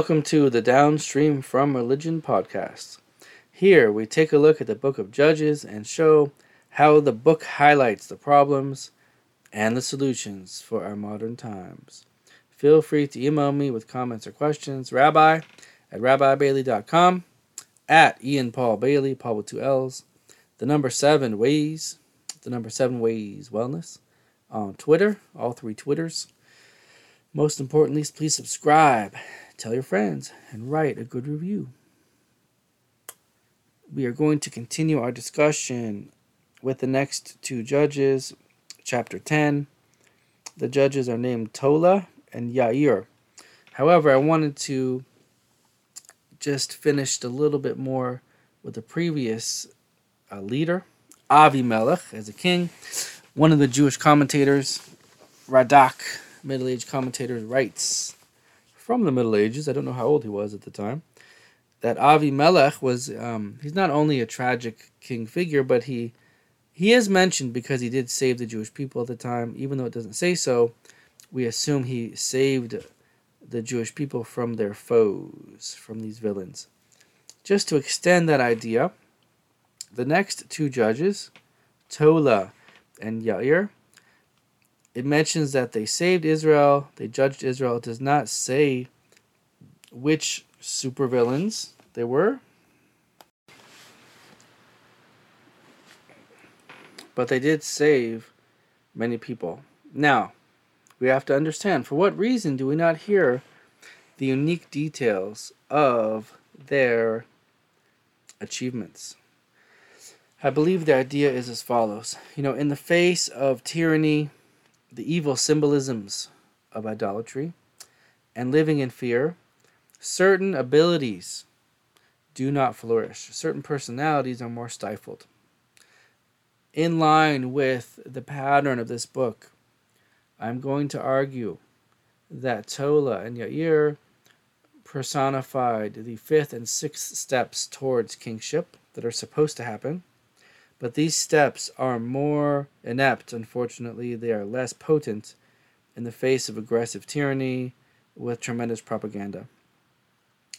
Welcome to the Downstream from Religion podcast. Here we take a look at the book of Judges and show how the book highlights the problems and the solutions for our modern times. Feel free to email me with comments or questions, rabbi at rabbibailey.com, at Ian Paul Bailey, Paul with two L's, the number seven ways, the number seven ways wellness on Twitter, all three Twitters. Most importantly, please subscribe, tell your friends, and write a good review. We are going to continue our discussion with the next two judges, chapter 10. The judges are named Tola and Yair. However, I wanted to just finish a little bit more with the previous uh, leader, Avimelech, as a king. One of the Jewish commentators, Radak, Middle Age commentator writes from the Middle Ages, I don't know how old he was at the time, that Avimelech was, um, he's not only a tragic king figure, but he he is mentioned because he did save the Jewish people at the time, even though it doesn't say so. We assume he saved the Jewish people from their foes, from these villains. Just to extend that idea, the next two judges, Tola and Yair, it mentions that they saved Israel, they judged Israel. It does not say which supervillains they were. But they did save many people. Now, we have to understand for what reason do we not hear the unique details of their achievements? I believe the idea is as follows. You know, in the face of tyranny, the evil symbolisms of idolatry, and living in fear, certain abilities do not flourish. Certain personalities are more stifled. In line with the pattern of this book, I'm going to argue that Tola and Yair personified the fifth and sixth steps towards kingship that are supposed to happen. But these steps are more inept, unfortunately, they are less potent in the face of aggressive tyranny with tremendous propaganda.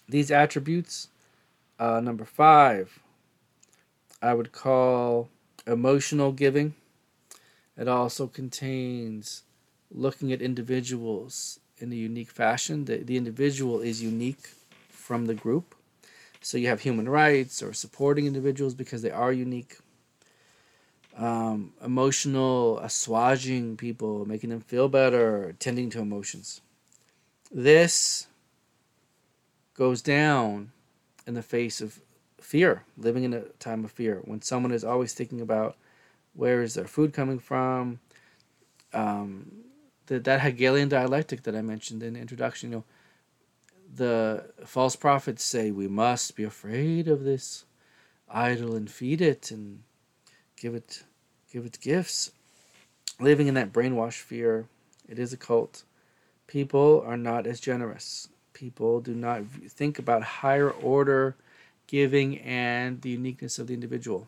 These attributes, uh, number five, I would call emotional giving. It also contains looking at individuals in a unique fashion. The, the individual is unique from the group. So you have human rights or supporting individuals because they are unique. Um, emotional assuaging people, making them feel better, tending to emotions. This goes down in the face of fear, living in a time of fear. When someone is always thinking about where is their food coming from, um, the, that Hegelian dialectic that I mentioned in the introduction, you know, the false prophets say we must be afraid of this idol and feed it and give it give it gifts. Living in that brainwashed fear, it is a cult. People are not as generous. People do not think about higher order giving and the uniqueness of the individual.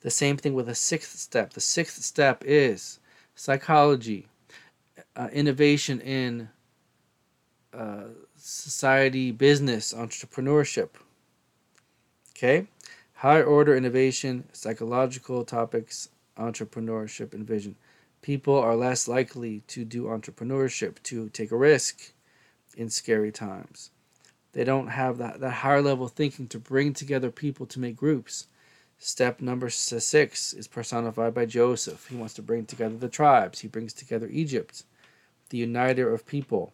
The same thing with the sixth step. The sixth step is psychology, uh, innovation in uh, society, business, entrepreneurship. Okay? High order innovation, psychological topics, entrepreneurship, and vision. People are less likely to do entrepreneurship, to take a risk in scary times. They don't have that, that higher level thinking to bring together people to make groups. Step number six is personified by Joseph. He wants to bring together the tribes, he brings together Egypt, the uniter of people,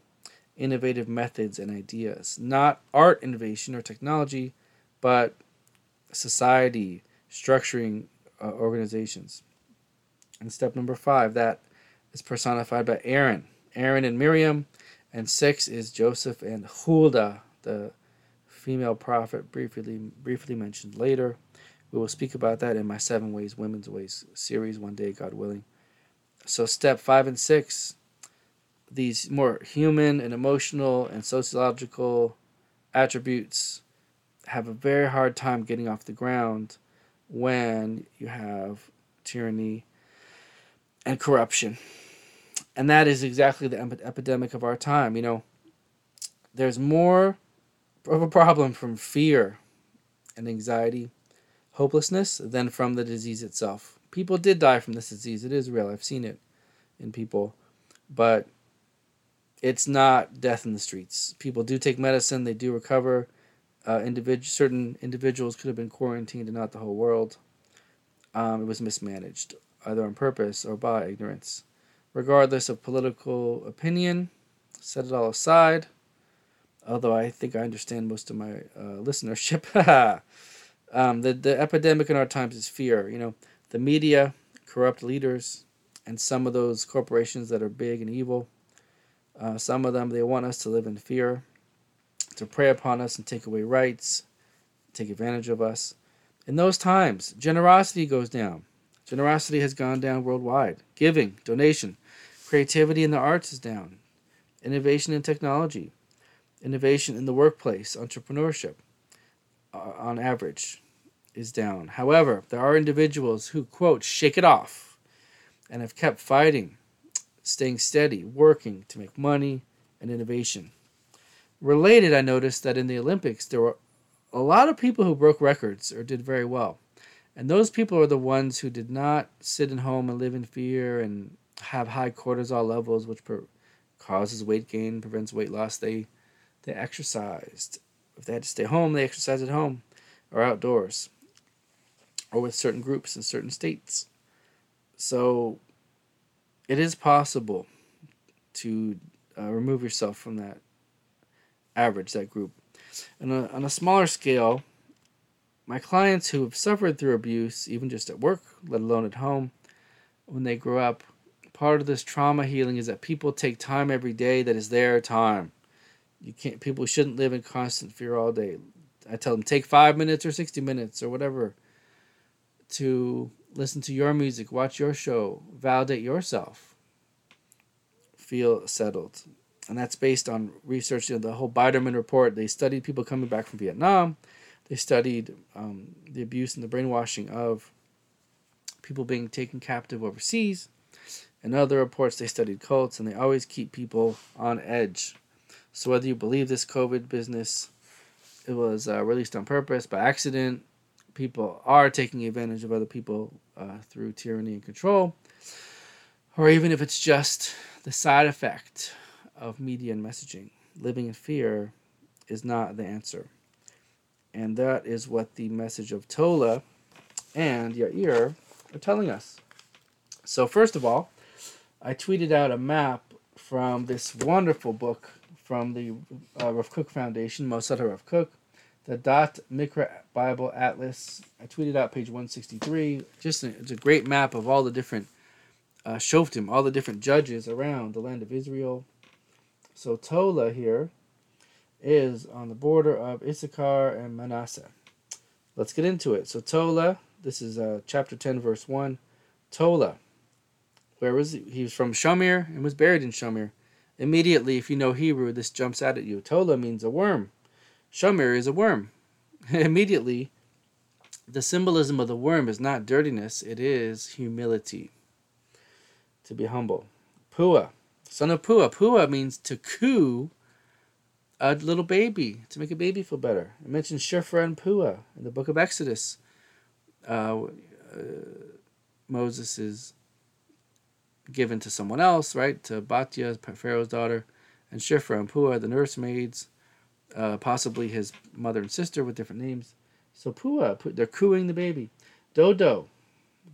innovative methods and ideas. Not art innovation or technology, but society, structuring uh, organizations. And step number five, that is personified by Aaron, Aaron and Miriam. And six is Joseph and Huldah, the female prophet briefly briefly mentioned later. We will speak about that in my Seven Ways, Women's Ways series one day, God willing. So, step five and six, these more human and emotional and sociological attributes have a very hard time getting off the ground when you have tyranny and corruption. And that is exactly the epidemic of our time. You know, there's more of a problem from fear and anxiety, hopelessness, than from the disease itself. People did die from this disease. It is real. I've seen it in people. But it's not death in the streets. People do take medicine, they do recover. Uh, individ- certain individuals could have been quarantined and not the whole world. Um, it was mismanaged, either on purpose or by ignorance. Regardless of political opinion, set it all aside. Although I think I understand most of my uh, listenership. um, the, the epidemic in our times is fear. You know, the media, corrupt leaders, and some of those corporations that are big and evil. Uh, some of them, they want us to live in fear, to prey upon us and take away rights, take advantage of us. In those times, generosity goes down. Generosity has gone down worldwide. Giving, donation, creativity in the arts is down. Innovation in technology, innovation in the workplace, entrepreneurship, uh, on average, is down. However, there are individuals who, quote, shake it off and have kept fighting, staying steady, working to make money and innovation. Related, I noticed that in the Olympics, there were a lot of people who broke records or did very well. And those people are the ones who did not sit at home and live in fear and have high cortisol levels, which per- causes weight gain, prevents weight loss. They they exercised. If they had to stay home, they exercised at home or outdoors or with certain groups in certain states. So it is possible to uh, remove yourself from that average, that group. And on a, smaller scale, my clients who have suffered through abuse, even just at work, let alone at home, when they grow up, part of this trauma healing is that people take time every day that is their time. You can't. People shouldn't live in constant fear all day. I tell them take five minutes or sixty minutes or whatever to listen to your music, watch your show, validate yourself, feel settled. And that's based on research. You know, the whole Biderman report, they studied people coming back from Vietnam. They studied um, the abuse and the brainwashing of people being taken captive overseas. In other reports, they studied cults, and they always keep people on edge. So whether you believe this COVID business, it was uh, released on purpose by accident, people are taking advantage of other people uh, through tyranny and control, or even if it's just the side effect of media and messaging. Living in fear is not the answer. And that is what the message of Tola and Yair are telling us. So, first of all, I tweeted out a map from this wonderful book from the uh, Rav Kook Foundation, Mossad Rav Kook, the Da'at Mikra Bible Atlas. I tweeted out page 163. Just a, it's a great map of all the different uh, shoftim, all the different judges around the land of Israel. So Tola here is on the border of Issachar and Manasseh. Let's get into it. So Tola, this is uh, chapter 10, verse 1. Tola, where was he? He was from Shamir and was buried in Shamir. Immediately, if you know Hebrew, this jumps out at you. Tola means a worm. Shamir is a worm. Immediately, the symbolism of the worm is not dirtiness, it is humility. To be humble. Pua, son of Pua. Pua means to coo a little baby, to make a baby feel better. It mentions Shifra and Pua in the book of Exodus. Uh, uh, Moses is given to someone else, right? To Batya, Pharaoh's daughter, and Shifra and Pua, the nursemaids uh, possibly his mother and sister with different names. So Pua, they're cooing the baby. Dodo,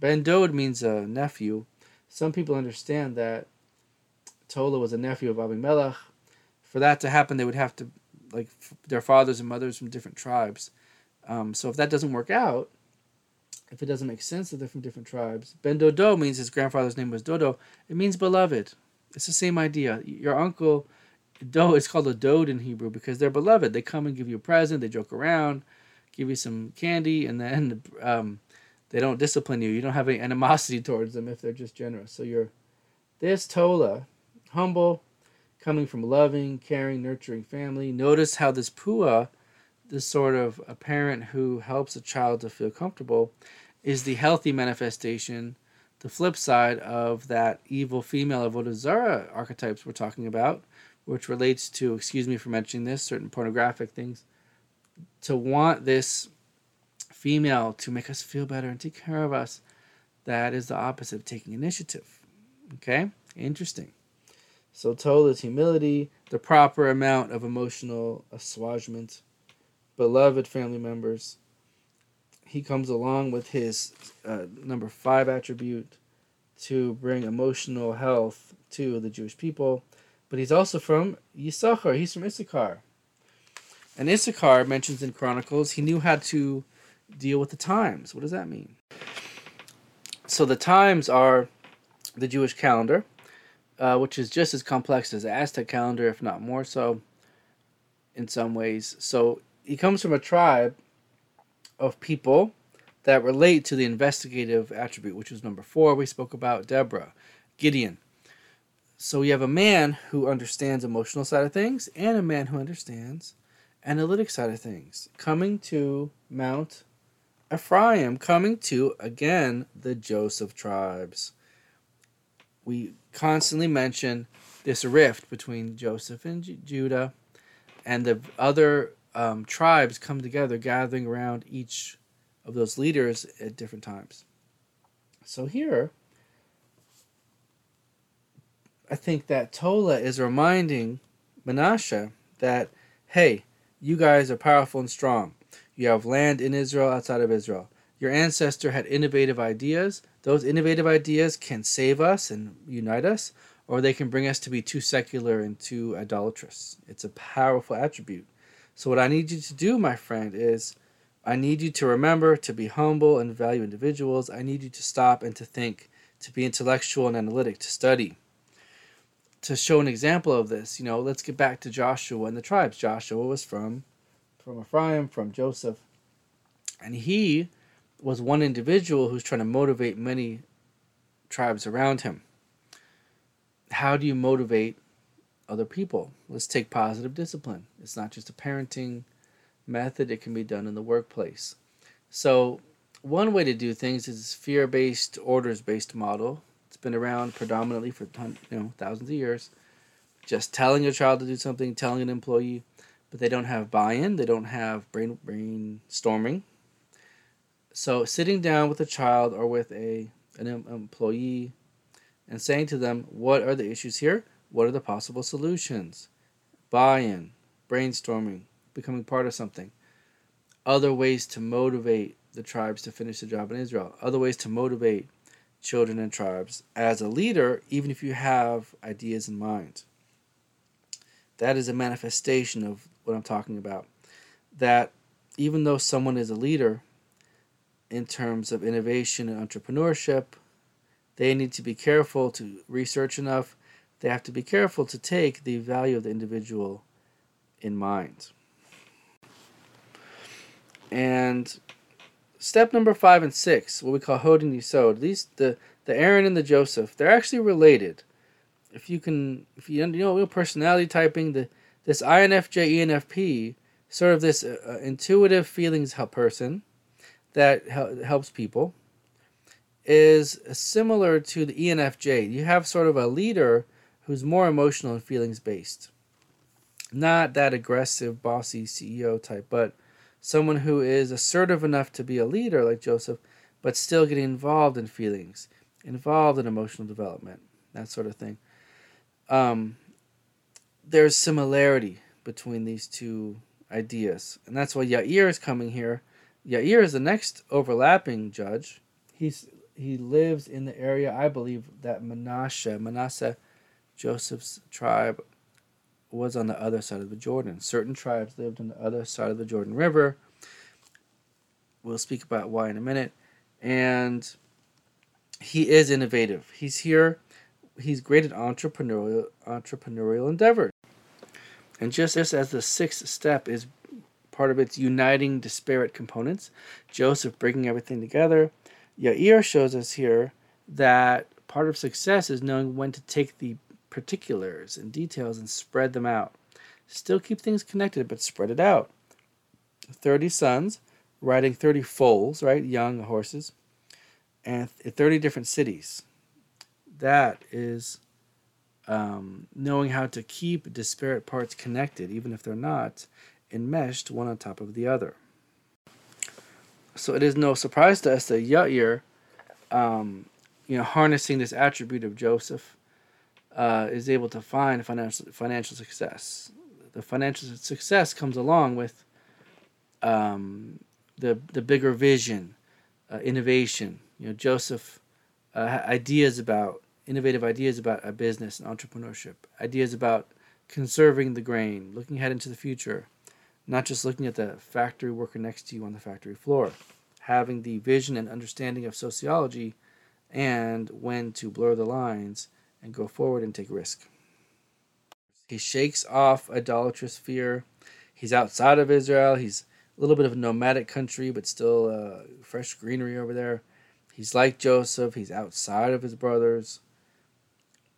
Ben Dod means a nephew. Some people understand that Tola was a nephew of Abimelech. For that to happen, they would have to, like, their fathers and mothers from different tribes. Um, so if that doesn't work out, if it doesn't make sense that they're from different tribes, Ben Dodo means his grandfather's name was Dodo. It means beloved. It's the same idea. Your uncle do it's called a dode in Hebrew because they're beloved. They come and give you a present, they joke around, give you some candy, and then um, they don't discipline you. You don't have any animosity towards them if they're just generous. So you're this Tola, humble, coming from loving, caring, nurturing family. Notice how this Pua, this sort of a parent who helps a child to feel comfortable, is the healthy manifestation, the flip side of that evil female Avodah Zarah archetypes we're talking about which relates to, excuse me for mentioning this, certain pornographic things to want this female to make us feel better and take care of us, that is the opposite of taking initiative. Okay? Interesting. So Tola is humility, the proper amount of emotional assuagement, beloved family members. He comes along with his uh, number five attribute to bring emotional health to the Jewish people. But he's also from Yisachar. He's from Issachar. And Issachar mentions in Chronicles he knew how to deal with the times. What does that mean? So the times are the Jewish calendar, uh, which is just as complex as the Aztec calendar, if not more so, in some ways. So he comes from a tribe of people that relate to the investigative attribute, which was number four. We spoke about Deborah, Gideon. So you have a man who understands emotional side of things and a man who understands analytic side of things coming to Mount Ephraim, coming to again the Joseph tribes. We constantly mention this rift between Joseph and J- Judah, and the other um, tribes come together, gathering around each of those leaders at different times. So here, I think that Tola is reminding Menashe that, hey, you guys are powerful and strong. You have land in Israel, outside of Israel. Your ancestor had innovative ideas. Those innovative ideas can save us and unite us, or they can bring us to be too secular and too idolatrous. It's a powerful attribute. So, what I need you to do, my friend, is I need you to remember to be humble and value individuals. I need you to stop and to think, to be intellectual and analytic, to study. To show an example of this, you know, let's get back to Joshua and the tribes. Joshua was from from Ephraim, from Joseph. And he was one individual who's trying to motivate many tribes around him. How do you motivate other people? Let's take positive discipline. It's not just a parenting method, it can be done in the workplace. So, one way to do things is fear based, orders based model. It's been around predominantly for you know thousands of years. Just telling a child to do something, telling an employee, but they don't have buy-in. They don't have brain brainstorming. So sitting down with a child or with a an employee and saying to them, "What are the issues here? What are the possible solutions?" Buy-in, brainstorming, becoming part of something. Other ways to motivate the tribes to finish the job in Israel. Other ways to motivate children and tribes as a leader, even if you have ideas in mind. That is a manifestation of what I'm talking about. That even though someone is a leader in terms of innovation and entrepreneurship, they need to be careful to research enough. They have to be careful to take the value of the individual in mind. And step number five and six, what we call Hodin Yesod, these the the Aaron and the Joseph, they're actually related. If you can, if you know personality typing, the this INFJ ENFP, sort of this uh, uh, intuitive feelings help person that hel- helps people, is similar to the ENFJ. You have sort of a leader who's more emotional and feelings based. Not that aggressive, bossy CEO type, but someone who is assertive enough to be a leader like Joseph, but still getting involved in feelings, involved in emotional development, that sort of thing. Um, there's similarity between these two ideas. And that's why Yair is coming here. Yair is the next overlapping judge. He's he lives in the area, I believe, that Manasseh, Manasseh, Joseph's tribe, was on the other side of the Jordan. Certain tribes lived on the other side of the Jordan River. We'll speak about why in a minute. And he is innovative. He's here. He's great at entrepreneurial entrepreneurial endeavors. And just as the sixth step is part of its uniting disparate components, Joseph bringing everything together, Yair shows us here that part of success is knowing when to take the particulars and details and spread them out. Still keep things connected, but spread it out. 30 sons riding 30 foals, right? Young horses, and 30 different cities. That is um, knowing how to keep disparate parts connected, even if they're not, enmeshed one on top of the other. So it is no surprise to us that Yair, um, you know, harnessing this attribute of Joseph, uh, is able to find financial financial success. The financial success comes along with um, the the bigger vision, uh, innovation. You know, Joseph uh, ideas about innovative ideas about a business and entrepreneurship, ideas about conserving the grain, looking ahead into the future, not just looking at the factory worker next to you on the factory floor, having the vision and understanding of sociology and when to blur the lines and go forward and take risk. He shakes off idolatrous fear. He's outside of Israel. He's a little bit of a nomadic country, but still uh, fresh greenery over there. He's like Joseph. He's outside of his brothers.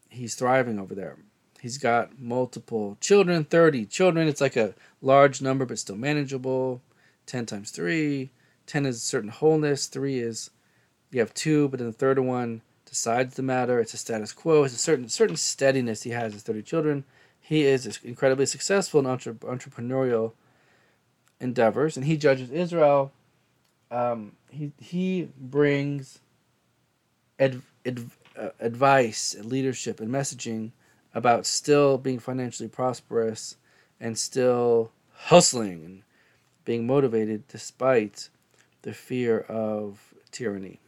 He's thriving over there. He's got multiple children, 30 children. It's like a large number, but still manageable. 10 times 3. 10 is a certain wholeness. 3 is you have two, but then the third one decides the matter. It's a status quo. It's a certain certain steadiness he has. His 30 children. He is incredibly successful in entre- entrepreneurial endeavors, and he judges Israel. Um, he he brings uh, advice, and leadership, and messaging about still being financially prosperous and still hustling and being motivated despite the fear of tyranny.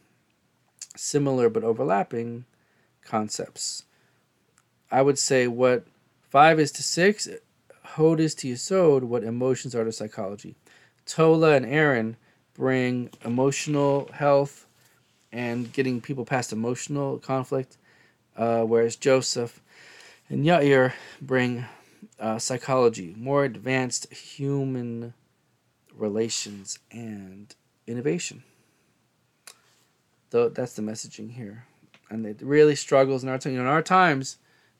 Similar but overlapping concepts. I would say what five is to six, Hod is to Yesod, what emotions are to psychology. Tola and Aaron bring emotional health and getting people past emotional conflict, uh, whereas Joseph and Yair bring uh, psychology, more advanced human relations, and innovation. Though that's the messaging here, and it really struggles in our time. In our times,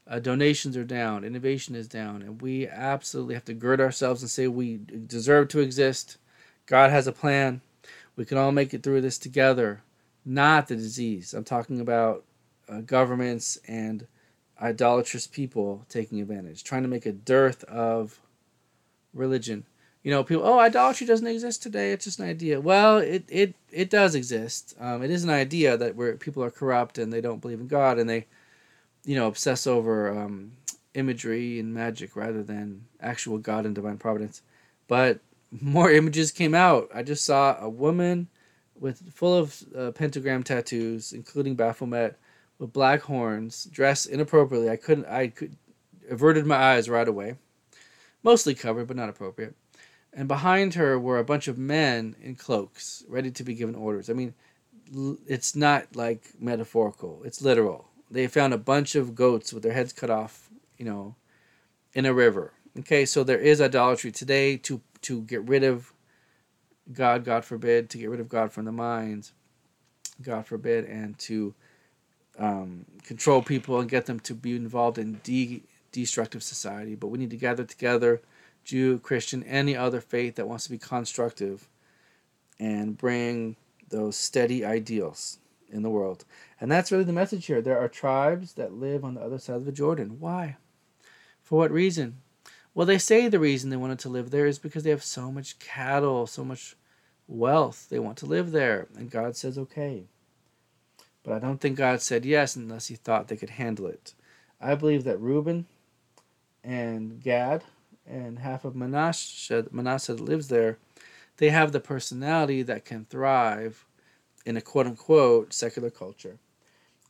uh, donations are down, innovation is down, and we absolutely have to gird ourselves and say we deserve to exist. God has a plan. We can all make it through this together. Not the disease. I'm talking about uh, governments and idolatrous people taking advantage, trying to make a dearth of religion. You know, people, oh, idolatry doesn't exist today. It's just an idea. Well, it it, it does exist. Um, it is an idea that where people are corrupt and they don't believe in God and they, you know, obsess over um, imagery and magic rather than actual God and divine providence. But more images came out. I just saw a woman with full of uh, pentagram tattoos, including Baphomet with black horns, dressed inappropriately. I couldn't. I could averted my eyes right away, mostly covered, but not appropriate. And behind her were a bunch of men in cloaks, ready to be given orders. I mean, it's not like metaphorical; it's literal. They found a bunch of goats with their heads cut off, you know, in a river. Okay, so there is idolatry today to to get rid of God, God forbid, to get rid of God from the minds, God forbid, and to um, control people and get them to be involved in de- destructive society. But we need to gather together, Jew, Christian, any other faith that wants to be constructive, and bring those steady ideals in the world. And that's really the message here. There are tribes that live on the other side of the Jordan. Why? For what reason? Well, they say the reason they wanted to live there is because they have so much cattle, so much wealth. They want to live there. And God says, okay, but I don't think God said yes unless he thought they could handle it. I believe that Reuben and Gad and half of Manasseh, Manasseh that lives there, they have the personality that can thrive in a quote unquote secular culture.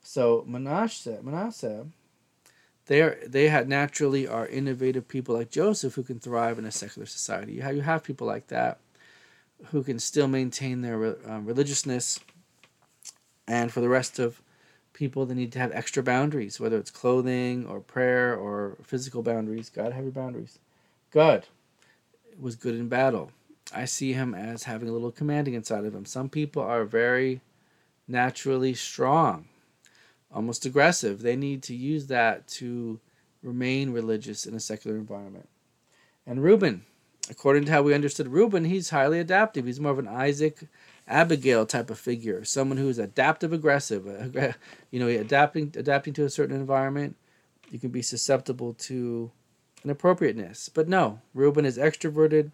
So Manasseh, Manasseh, they are they had naturally are innovative people like Joseph who can thrive in a secular society. You have, you have people like that who can still maintain their uh, religiousness and for the rest of people, they need to have extra boundaries, whether it's clothing or prayer or physical boundaries. Gad have your boundaries. Gad was good in battle. I see him as having a little commanding inside of him. Some people are very naturally strong, almost aggressive. They need to use that to remain religious in a secular environment. And Reuben, according to how we understood Reuben, he's highly adaptive. He's more of an Isaac Abigail type of figure, someone who is adaptive aggressive, uh, you know, adapting adapting to a certain environment. You can be susceptible to inappropriateness, but no, Reuben is extroverted,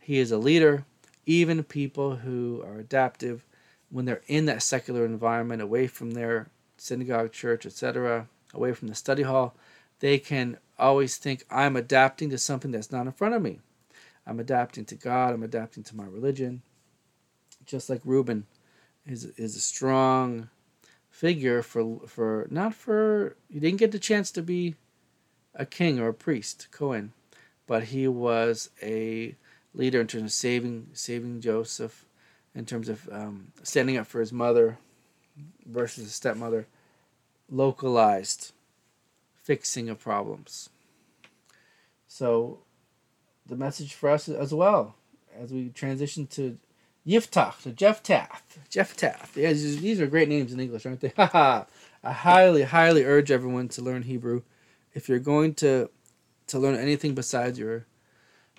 He is a leader. Even people who are adaptive, when they're in that secular environment, away from their synagogue, church, etc., away from the study hall, they can always think, I'm adapting to something that's not in front of me. I'm adapting to God, I'm adapting to my religion. Just like Reuben is, is a strong figure for for not for he didn't get the chance to be a king or a priest, Cohen, but he was a leader in terms of saving saving Joseph, in terms of um, standing up for his mother versus his stepmother, localized fixing of problems. So, the message for us as well as we transition to Yiftach, Jephthah. Jeff Taft. Yeah, these are great names in English, aren't they? I highly, highly urge everyone to learn Hebrew. If you're going to to learn anything besides your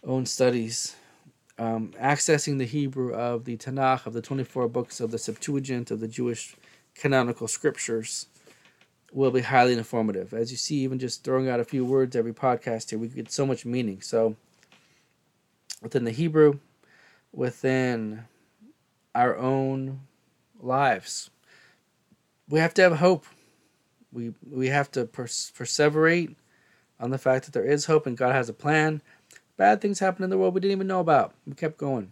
own studies, um, accessing the Hebrew of the Tanakh, of the 24 books of the Septuagint, of the Jewish canonical scriptures, will be highly informative. As you see, even just throwing out a few words every podcast here, we get so much meaning. So, within the Hebrew, within our own lives, we have to have hope. We we have to pers- perseverate on the fact that there is hope and God has a plan. Bad things happen in the world we didn't even know about. We kept going.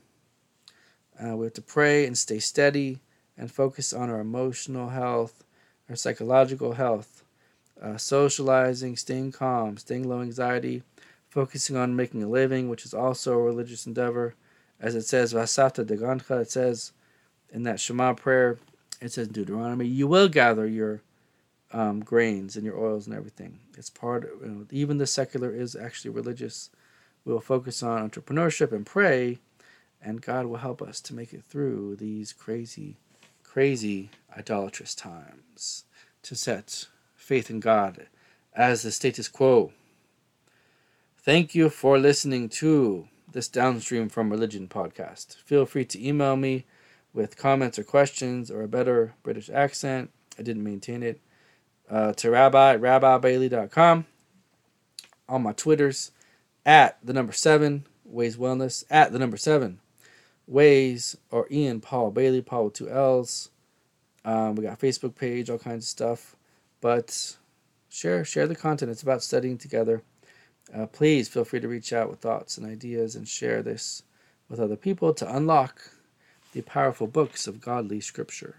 Uh, we have to pray and stay steady and focus on our emotional health our psychological health, uh, socializing, staying calm, staying low anxiety, focusing on making a living, which is also a religious endeavor. As it says, Vasata Degancha, it says in that Shema prayer, it says Deuteronomy, you will gather your um, grains and your oils and everything. It's part of, you know, even the secular is actually religious. We will focus on entrepreneurship and pray, and God will help us to make it through these crazy crazy idolatrous times to set faith in God as the status quo. Thank you for listening to this Downstream from Religion podcast. Feel free to email me with comments or questions or a better British accent. I didn't maintain it. Uh, to rabbi at rabbibailey.com. On my Twitters at the number seven, Ways Wellness, at the number seven, Ways or Ian Paul Bailey, Paul with two L's. Um, we got Facebook page, all kinds of stuff. But share share the content. It's about studying together. Uh, please feel free to reach out with thoughts and ideas and share this with other people to unlock the powerful books of godly scripture.